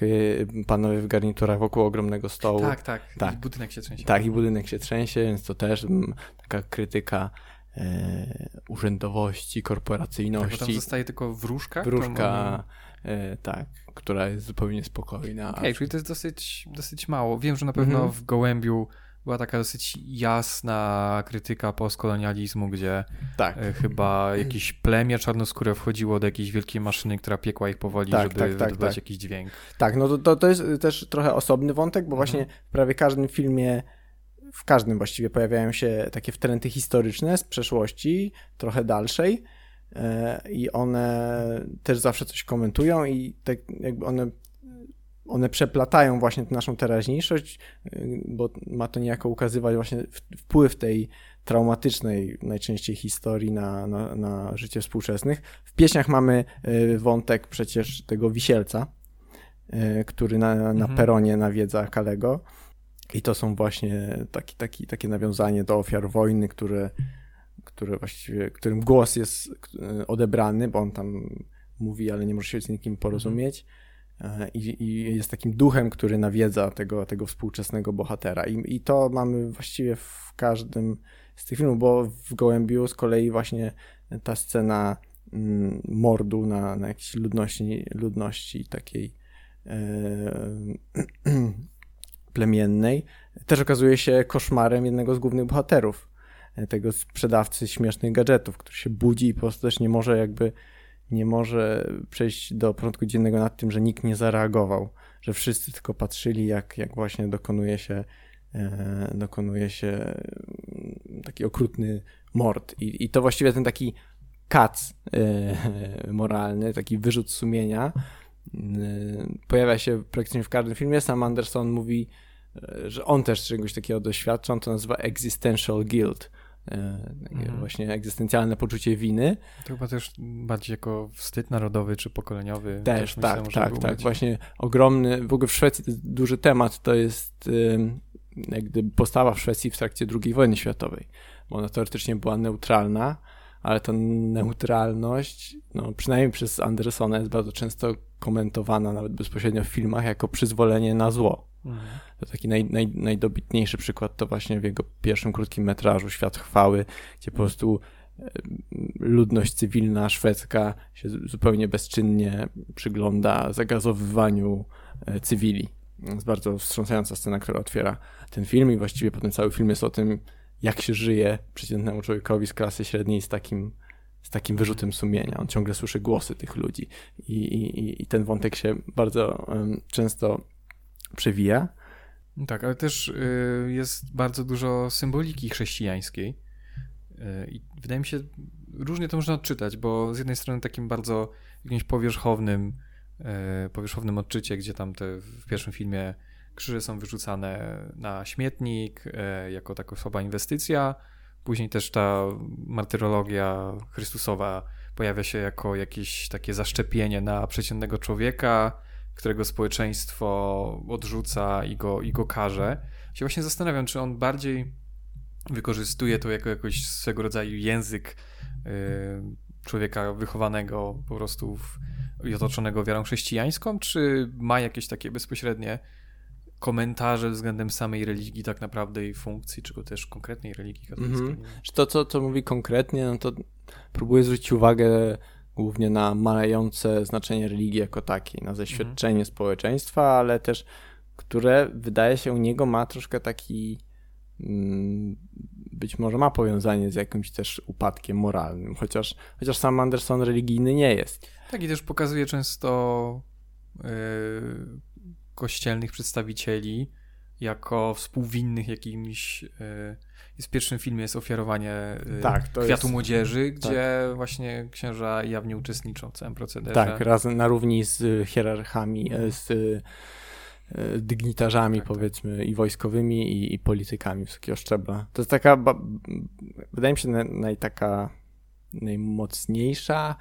panowie w garniturach wokół ogromnego stołu. Tak, tak, tak. I budynek się trzęsie. Tak, i budynek się trzęsie, więc to też taka krytyka e, urzędowości, korporacyjności. Tak, tam zostaje tylko wróżka? Wróżka, e, tak, która jest zupełnie spokojna. Okej, okay, czyli to jest dosyć, dosyć mało. Wiem, że na pewno mm -hmm. w Gołębiu była taka dosyć jasna krytyka postkolonializmu, gdzie tak. E, chyba jakieś plemię czarnoskóre wchodziło do jakiejś wielkiej maszyny, która piekła ich powoli, tak, żeby tak, tak, tak. jakiś dźwięk. Tak, no to, to, to jest też trochę osobny wątek, bo mhm. właśnie w prawie każdym filmie w każdym właściwie pojawiają się takie wtręty historyczne z przeszłości, trochę dalszej e, i one też zawsze coś komentują i tak jakby one one przeplatają właśnie naszą teraźniejszość, y, bo ma to niejako ukazywać właśnie wpływ tej traumatycznej najczęściej historii na, na, na życie współczesnych. W pieśniach mamy y, wątek przecież tego wisielca, który na, na mhm. peronie nawiedza Kalego. I to są właśnie taki, taki, takie nawiązanie do ofiar wojny, które, które właściwie, którym głos jest odebrany, bo on tam mówi, ale nie może się z nikim porozumieć. E, I, I, jest takim duchem, który nawiedza tego, tego współczesnego bohatera. I, I to mamy właściwie w każdym z tych filmów, bo w Gołębiu z kolei właśnie ta scena mm, mordu na, na jakiejś ludności, ludności takiej e, plemiennej też okazuje się koszmarem jednego z głównych bohaterów, e, tego sprzedawcy śmiesznych gadżetów, który się budzi i po prostu też nie może jakby nie może przejść do porządku dziennego nad tym, że nikt nie zareagował, że wszyscy tylko patrzyli, jak, jak właśnie dokonuje się, e, dokonuje się mm, taki okrutny mord. I, i to właściwie ten taki kac e, moralny, taki wyrzut sumienia pojawia się praktycznie w każdym filmie. Sam Anderson mówi, że on też czegoś takiego doświadcza, on to nazywa existential guilt, E, mhm. właśnie egzystencjalne poczucie winy. To chyba też bardziej jako wstyd narodowy czy pokoleniowy. Też, też tak, myślę, tak, tak. Być. Właśnie ogromny, w ogóle w Szwecji duży temat, to jest jak gdyby postawa w Szwecji w trakcie II wojny światowej, bo ona teoretycznie była neutralna, ale ta neutralność, no, przynajmniej przez Andersona jest bardzo często komentowana nawet bezpośrednio w filmach jako przyzwolenie na zło. Mhm. To taki naj, naj, najdobitniejszy przykład to właśnie w jego pierwszym krótkim metrażu Świat Chwały, gdzie po prostu e, ludność cywilna szwedzka się zupełnie bezczynnie przygląda zagazowywaniu e, cywili. To jest bardzo wstrząsająca scena, która otwiera ten film i właściwie potem cały film jest o tym, jak się żyje przeciętnemu człowiekowi z klasy średniej z takim, z takim wyrzutem sumienia. On ciągle słyszy głosy tych ludzi i, i, i ten wątek się bardzo często przewija. Tak, ale też y, jest bardzo dużo symboliki chrześcijańskiej. Y, I wydaje mi się, różnie to można odczytać, bo z jednej strony takim bardzo jakimś powierzchownym, y, powierzchownym odczycie, gdzie tam te w pierwszym filmie krzyże są wyrzucane na śmietnik jako taka słaba inwestycja, Później też ta martyrologia Chrystusowa pojawia się jako jakieś takie zaszczepienie na przeciętnego człowieka, którego społeczeństwo odrzuca i go, i go karze. Się właśnie zastanawiam, czy on bardziej wykorzystuje to jako jakoś swego rodzaju język yy, człowieka wychowanego po prostu w, i otoczonego wiarą chrześcijańską, czy ma jakieś takie bezpośrednie komentarze względem samej religii tak naprawdę i funkcji, czy też konkretnej religii katolickiej. Mm -hmm. To, co, co mówi konkretnie, no to próbuję zwrócić uwagę głównie na malejące znaczenie religii jako takiej, na zaświadczenie mm -hmm. społeczeństwa, ale też które wydaje się u niego ma troszkę taki mm, być może ma powiązanie z jakimś też upadkiem moralnym, chociaż, chociaż sam Anderson religijny nie jest. Tak i też pokazuje często yy, kościelnych przedstawicieli jako współwinnych jakimś. Yy, w pierwszym filmie jest ofiarowanie yy, tak, kwiatu jest, młodzieży, tak. gdzie właśnie księża jawnie uczestniczą w całym procederze. Tak, razem na równi z hierarchami, mhm. z dygnitarzami, tak, tak. powiedzmy, tak. i wojskowymi, i, i, politykami wysokiego szczebla. To jest taka, wydaje mi się, naj, taka najmocniejsza,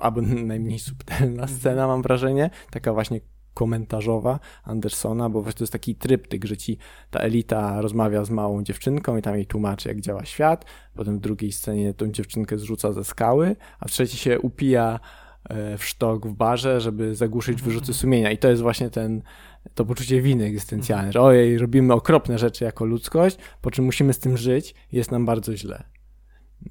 albo najmniej subtelna mhm. scena, mam wrażenie. Taka właśnie komentarzowa Andersona, bo to jest taki tryptyk, że ci ta elita rozmawia z małą dziewczynką i tam jej tłumaczy, jak działa świat, potem w drugiej scenie tą dziewczynkę zrzuca ze skały, a w trzeciej się upija e, w sztok w barze, żeby zagłuszyć mhm. wyrzuty sumienia. I to jest właśnie ten, to poczucie winy egzystencjalne, że ojej, robimy okropne rzeczy jako ludzkość, po czym musimy z tym żyć jest nam bardzo źle.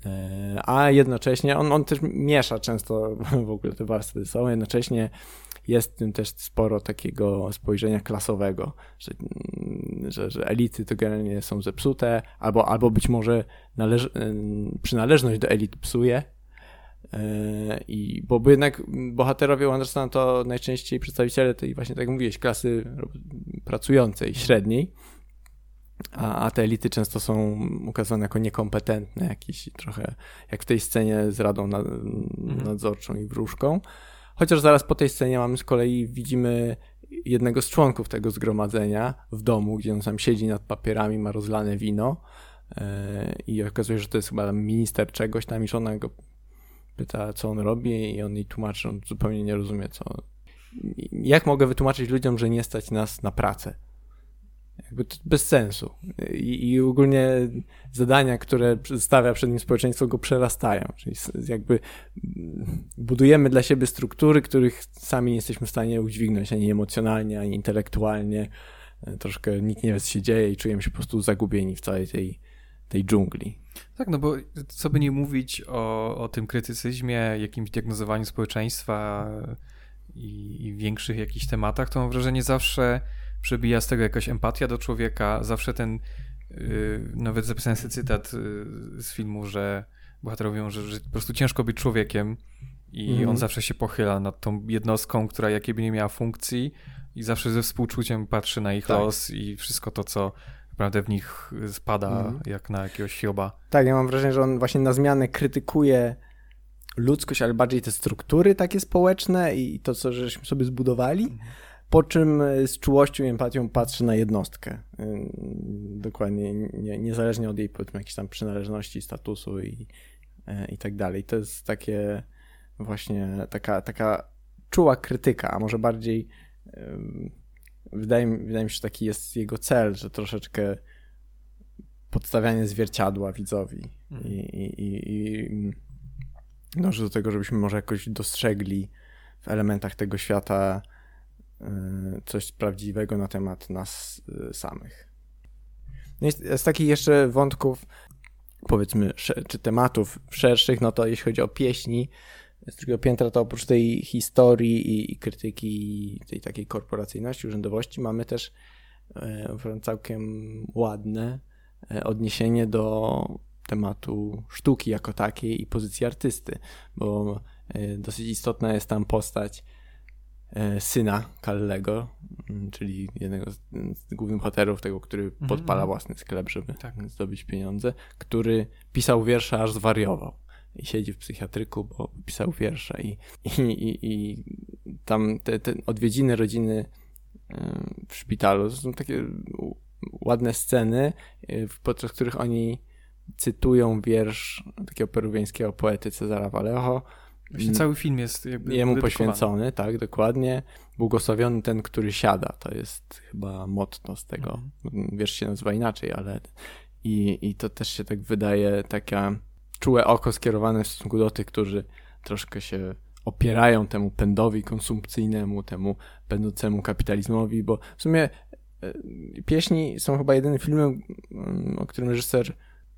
E, a jednocześnie on, on też miesza często w ogóle te warstwy są, jednocześnie jest w tym też sporo takiego spojrzenia klasowego, że, że, że elity to generalnie są zepsute, albo, albo być może należ, przynależność do elit psuje. E, I bo, jednak bohaterowie Andersona to najczęściej przedstawiciele tej właśnie, tak jak mówiłeś, klasy pracującej, średniej, a, a te elity często są ukazane jako niekompetentne, jakieś trochę jak w tej scenie z Radą mhm. Nadzorczą i Wróżką. Chociaż zaraz po tej scenie mamy z kolei, widzimy jednego z członków tego zgromadzenia w domu, gdzie on sam siedzi nad papierami, ma rozlane wino yy, i okazuje się, że to jest chyba minister czegoś tam i żona go pyta, co on robi i on jej tłumaczy, on zupełnie nie rozumie, co... Jak mogę wytłumaczyć ludziom, że nie stać nas na pracę? Jakby bez sensu. I, I, ogólnie zadania, które stawia przed nim społeczeństwo, go przerastają. Czyli jakby budujemy dla siebie struktury, których sami nie jesteśmy w stanie udźwignąć ani emocjonalnie, ani intelektualnie. Troszkę nikt nie wie, co się dzieje i czujemy się po prostu zagubieni w całej tej, tej dżungli. Tak, no bo co by nie mówić o, o tym krytycyzmie, jakimś diagnozowaniu społeczeństwa i, i większych jakichś tematach, to mam wrażenie zawsze przebija z tego jakaś empatia do człowieka. Zawsze ten, yy, nawet zapisałem sobie cytat yy, z filmu, że bohaterowie mówią, że, że, po prostu ciężko być człowiekiem i mm. on zawsze się pochyla nad tą jednostką, która jakiej nie miała funkcji i zawsze ze współczuciem patrzy na ich tak. los i wszystko to, co naprawdę w nich spada mm. jak na jakiegoś hioba. Tak, ja mam wrażenie, że on właśnie na zmianę krytykuje ludzkość, ale bardziej te struktury takie społeczne i to, co żeśmy sobie zbudowali. Po czym e, z czułością i empatią patrzy na jednostkę. E, dokładnie, nie, niezależnie od jej powiedzmy jakiejś tam przynależności, statusu i, e, i tak dalej. To jest takie właśnie taka, taka czuła krytyka, a może bardziej wydaje, wydaje mi się, że taki jest jego cel, że troszeczkę podstawianie zwierciadła widzowi mm. i, i, i, i dąży do tego, żebyśmy może jakoś dostrzegli w elementach tego świata coś prawdziwego na temat nas y, samych. No z takich jeszcze wątków, powiedzmy, czy tematów szerszych, no to jeśli chodzi o pieśni z drugiego piętra, to oprócz tej historii i, krytyki tej takiej korporacyjności, urzędowości, mamy też e, całkiem ładne e, odniesienie do tematu sztuki jako takiej i pozycji artysty, bo e, dosyć istotna jest tam postać syna Kallego, mm, czyli jednego z, z głównych bohaterów, tego, który mhm. podpala własny sklep, żeby tak. zdobyć pieniądze, który pisał wiersze, aż zwariował. I siedzi w psychiatryku, bo pisał wiersze. I, i, i, i tam te, te odwiedziny rodziny e, w szpitalu to są takie ładne sceny, e, podczas których oni cytują wiersz takiego peruwiańskiego poety Cezara Vallejo. Właśnie cały film jest jakby Jemu poświęcony, tak, dokładnie. Błogosławiony ten, który siada. To jest chyba motto z tego. Mhm. Wiersz się nazywa inaczej, ale i, i to też się tak wydaje takie czułe oko skierowane w stosunku do tych, którzy troszkę się opierają temu pędowi konsumpcyjnemu, temu pędzącemu kapitalizmowi, bo w sumie e, pieśni są chyba jedynym filmem, mm, o którym reżyser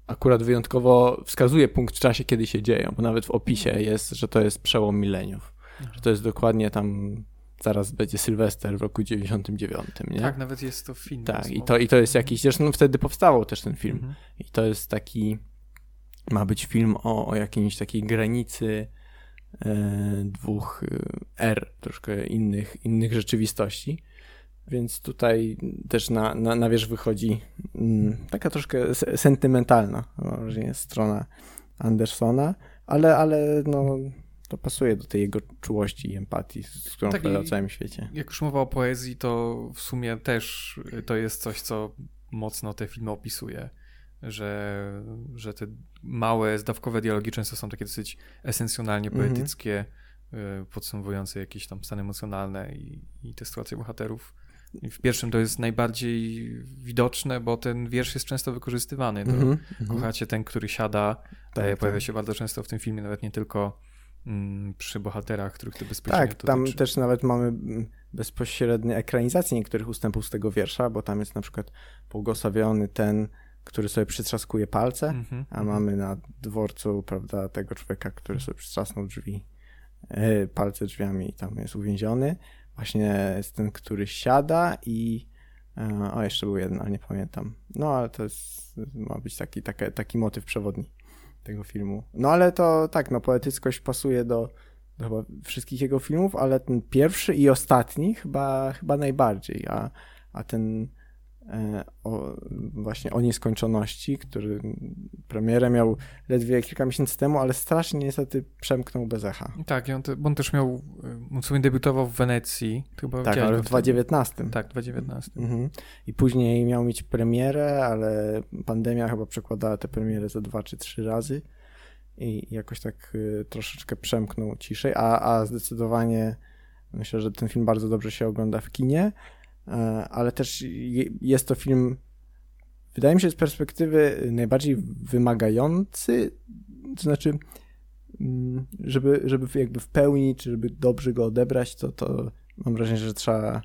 akurat wyjątkowo wskazuje punkt w czasie, kiedy się dzieją, bo nawet w opisie jest, że to jest przełom mileniów, że to jest dokładnie tam zaraz będzie Sylwester w roku 99, nie? Tak, nawet jest to film. Tak, i to, i to jest jakiś, zresztą wtedy powstawał też ten film. Mhm. I to jest taki, ma być film o, o jakiejś takiej granicy e, dwóch e, er, troszkę innych, innych rzeczywistości. Więc tutaj też na, na, na wierzch wychodzi mm, taka troszkę sentymentalna strona Andersona, ale, ale no, to pasuje do tej jego czułości i empatii, z którą Tak, o całym świecie. Jak już mowa o poezji, to w sumie też to jest coś, co mocno te filmy opisuje. Że, że te małe, zdawkowe dialogi często są takie dosyć esencjonalnie Mhm. poetyckie, y, podsumowujące jakieś tam stany emocjonalne i, i te sytuacje bohaterów. I w pierwszym to jest najbardziej widoczne, bo ten wiersz jest często wykorzystywany. Do, Mhm, mhm. Kochacie ten, który siada. Tak, e, pojawia tak. się bardzo często w tym filmie, nawet nie tylko mm, przy bohaterach, których to bezpośrednio Tak, tam dotyczy. też nawet mamy mm, bezpośrednie ekranizację niektórych ustępów z tego wiersza, bo tam jest na przykład błogosławiony ten, który sobie przytrzaskuje palce, Mhm, a mhm. mamy na dworcu, prawda, tego człowieka, który sobie przytrzasnął drzwi, e, palce drzwiami i tam jest uwięziony. Właśnie jest ten, który siada i e, o, jeszcze był jeden, ale nie pamiętam. No, ale to jest, ma być taki, taki, taki motyw przewodni tego filmu. No, ale to tak, no, poetyckość pasuje do, do chyba wszystkich jego filmów, ale ten pierwszy i ostatni chyba, chyba najbardziej, a, a ten o, właśnie o nieskończoności, który premierę miał ledwie kilka miesięcy temu, ale strasznie niestety przemknął bez echa. Tak, on, te, bo on też miał, on sobie debiutował w Wenecji. Chyba Tak, ale w wtedy. 2019. Tak, w 2019. Mhm. I później miał mieć premierę, ale pandemia chyba przekładała tę premierę za dwa czy trzy razy i jakoś tak y, troszeczkę przemknął ciszej, a, a zdecydowanie myślę, że ten film bardzo dobrze się ogląda w kinie, e, ale też je, jest to film, wydaje mi się z perspektywy najbardziej wymagający, to znaczy mm, żeby, żeby jakby w pełni, czy żeby dobrze go odebrać, to, to mam wrażenie, że trzeba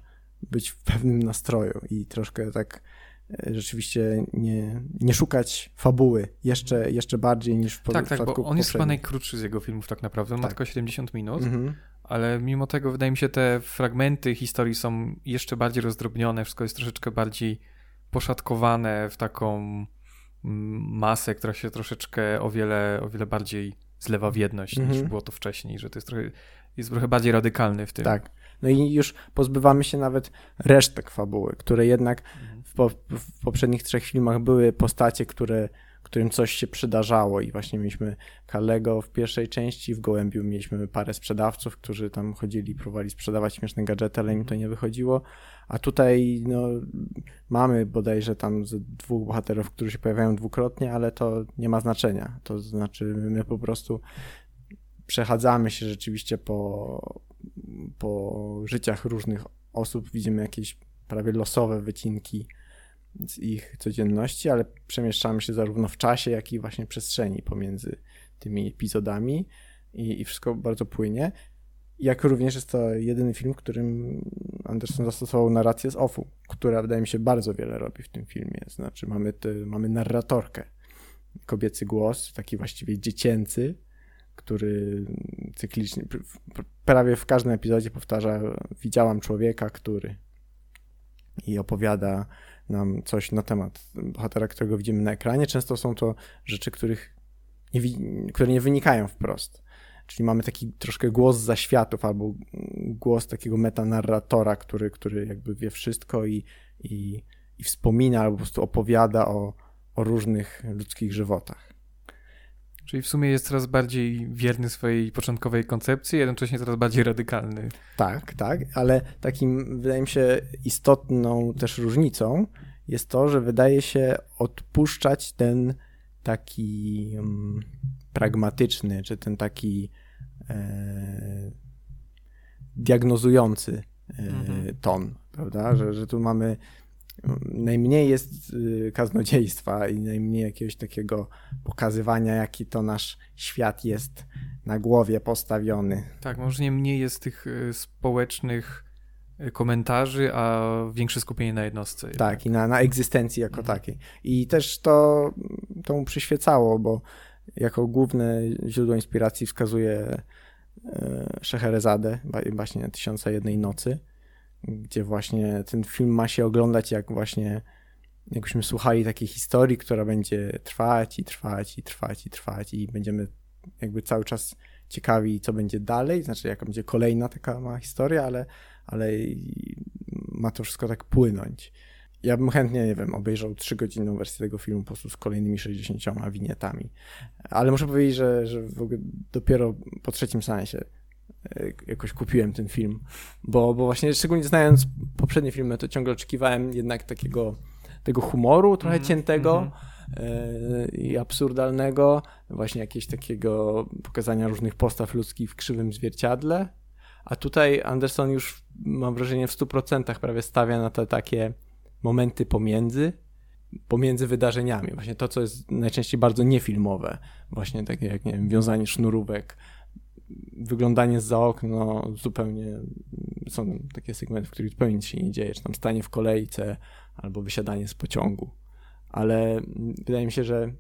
być w pewnym nastroju i troszkę tak e, rzeczywiście nie, nie szukać fabuły jeszcze, jeszcze bardziej niż w po- tak, tak, bo on jest chyba najkrótszy z jego filmów tak naprawdę. On ma Tak. tylko 70 minut, Mhm. Ale mimo tego wydaje mi się te fragmenty historii są jeszcze bardziej rozdrobnione, wszystko jest troszeczkę bardziej poszatkowane w taką mm, masę, która się troszeczkę o wiele, o wiele bardziej zlewa w jedność niż Mhm. było to wcześniej, że to jest trochę, jest trochę bardziej radykalny w tym. Tak. No i już pozbywamy się nawet resztek fabuły, które jednak Mhm. w, po, w poprzednich trzech filmach były postacie, które, którym coś się przydarzało i właśnie mieliśmy Kalego w pierwszej części, w Gołębiu mieliśmy parę sprzedawców, którzy tam chodzili, próbowali sprzedawać śmieszne gadżety, ale im to nie wychodziło, a tutaj no, mamy bodajże tam dwóch bohaterów, którzy się pojawiają dwukrotnie, ale to nie ma znaczenia, to znaczy my po prostu przechadzamy się rzeczywiście po, po życiach różnych osób, widzimy jakieś prawie losowe wycinki z ich codzienności, ale przemieszczamy się zarówno w czasie, jak i właśnie przestrzeni pomiędzy tymi epizodami i, i wszystko bardzo płynie. Jak również jest to jedyny film, w którym Anderson zastosował narrację z offu, która wydaje mi się bardzo wiele robi w tym filmie. Znaczy mamy, te, mamy narratorkę, kobiecy głos, taki właściwie dziecięcy, który cyklicznie, pr- prawie w każdym epizodzie powtarza widziałam człowieka, który i opowiada nam coś na temat bohatera, którego widzimy na ekranie. Często są to rzeczy, których nie, które nie wynikają wprost. Czyli mamy taki troszkę głos zaświatów albo głos takiego metanarratora, który, który jakby wie wszystko i, i, i wspomina albo po prostu opowiada o, o różnych ludzkich żywotach. Czyli w sumie jest coraz bardziej wierny swojej początkowej koncepcji, jednocześnie coraz bardziej radykalny. Tak, tak, ale takim, wydaje mi się, istotną też różnicą jest to, że wydaje się odpuszczać ten taki um, pragmatyczny, czy ten taki e, diagnozujący e, mhm. ton, prawda? Że, że tu mamy najmniej jest y, kaznodziejstwa i najmniej jakiegoś takiego pokazywania, jaki to nasz świat jest na głowie postawiony. Tak, może nie mniej jest tych y, społecznych y, komentarzy, a większe skupienie na jednostce. Tak, i na, na egzystencji jako mhm. takiej. I też to, to mu przyświecało, bo jako główne źródło inspiracji wskazuje Szeherezadę, właśnie Tysiąca Jednej Nocy gdzie właśnie ten film ma się oglądać jak właśnie jakbyśmy słuchali takiej historii, która będzie trwać i trwać i trwać i trwać i będziemy jakby cały czas ciekawi, co będzie dalej, znaczy jaka będzie kolejna taka mała historia, ale, ale ma to wszystko tak płynąć. Ja bym chętnie, nie wiem, obejrzał trzygodzinną wersję tego filmu po prostu z kolejnymi 60 winietami. Ale muszę powiedzieć, że, że w ogóle dopiero po trzecim sensie jakoś kupiłem ten film, bo, bo właśnie szczególnie znając poprzednie filmy, to ciągle oczekiwałem jednak takiego tego humoru trochę mm, ciętego mm. i absurdalnego, właśnie jakiegoś takiego pokazania różnych postaw ludzkich w krzywym zwierciadle, a tutaj Anderson już mam wrażenie w 100% prawie stawia na te takie momenty pomiędzy, pomiędzy wydarzeniami. Właśnie to, co jest najczęściej bardzo niefilmowe. Właśnie takie jak, nie wiem, wiązanie sznurówek, wyglądanie za okno zupełnie są takie segmenty, w których zupełnie nic się nie dzieje, czy tam stanie w kolejce albo wysiadanie z pociągu. Ale wydaje mi się, że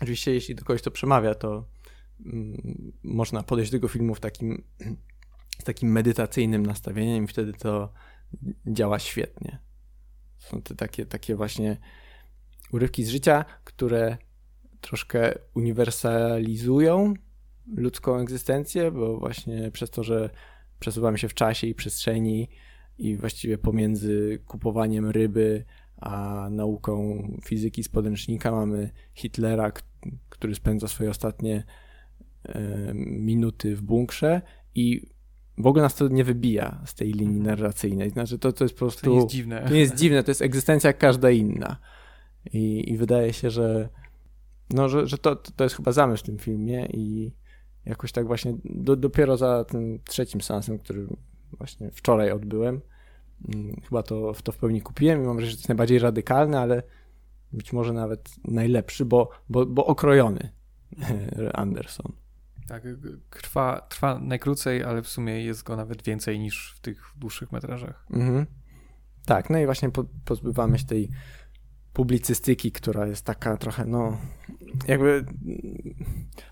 oczywiście jeśli do kogoś to przemawia, to mm, można podejść do tego filmu w takim, z takim medytacyjnym nastawieniem i wtedy to działa świetnie. Są to takie, takie właśnie urywki z życia, które troszkę uniwersalizują ludzką egzystencję, bo właśnie przez to, że przesuwamy się w czasie i przestrzeni i właściwie pomiędzy kupowaniem ryby a nauką fizyki z podręcznika mamy Hitlera, który spędza swoje ostatnie minuty w bunkrze i w ogóle nas to nie wybija z tej linii narracyjnej. Znaczy to, to jest po prostu... To nie jest dziwne. To nie jest dziwne, to jest egzystencja jak każda inna. I, i wydaje się, że no, że, że to, to jest chyba zamysł w tym filmie i jakoś tak właśnie do, dopiero za tym trzecim seansem, który właśnie wczoraj odbyłem, mm, chyba to, to w pełni kupiłem i mam wrażenie, że to jest najbardziej radykalny, ale być może nawet najlepszy, bo, bo, bo okrojony Anderson. Tak, trwa, trwa najkrócej, ale w sumie jest go nawet więcej niż w tych dłuższych metrażach. Mhm. Tak, no i właśnie po, pozbywamy się tej publicystyki, która jest taka trochę, no, jakby,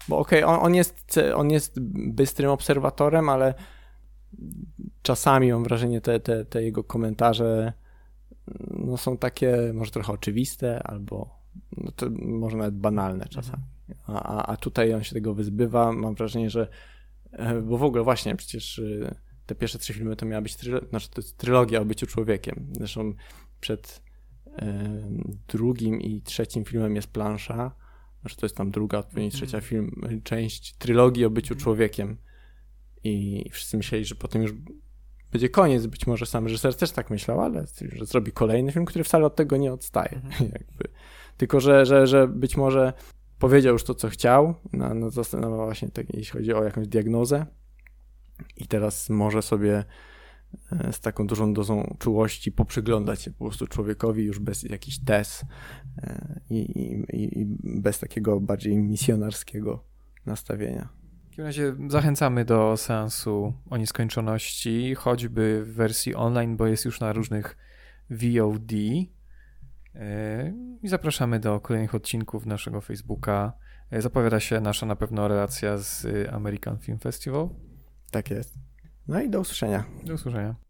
bo okej, okay, on, on, jest, on jest bystrym obserwatorem, ale czasami mam wrażenie, te, te, te jego komentarze no, są takie może trochę oczywiste, albo no, może nawet banalne czasami. A, a tutaj on się tego wyzbywa. Mam wrażenie, że e, bo w ogóle właśnie przecież e, te pierwsze trzy filmy to miała być trylogia, znaczy to jest trylogia o byciu człowiekiem. Zresztą przed drugim i trzecim filmem jest plansza, że to jest tam druga, odpowiednio trzecia mhm. film, część trylogii o byciu mhm. człowiekiem. I wszyscy myśleli, że potem już będzie koniec. Być może sam reżyser też tak myślał, ale że zrobi kolejny film, który wcale od tego nie odstaje. Mhm. Jakby. Tylko, że, że, że być może powiedział już to, co chciał, na, na, na właśnie tak, jeśli chodzi o jakąś diagnozę. I teraz może sobie z taką dużą dozą czułości poprzyglądać się po prostu człowiekowi już bez jakichś tez e, i, i, i bez takiego bardziej misjonarskiego nastawienia. W takim razie zachęcamy do seansu o nieskończoności, choćby w wersji online, bo jest już na różnych VOD. E, I zapraszamy do kolejnych odcinków naszego Facebooka. Zapowiada się nasza na pewno relacja z American Film Festival. Tak jest. No i do usłyszenia. Do usłyszenia.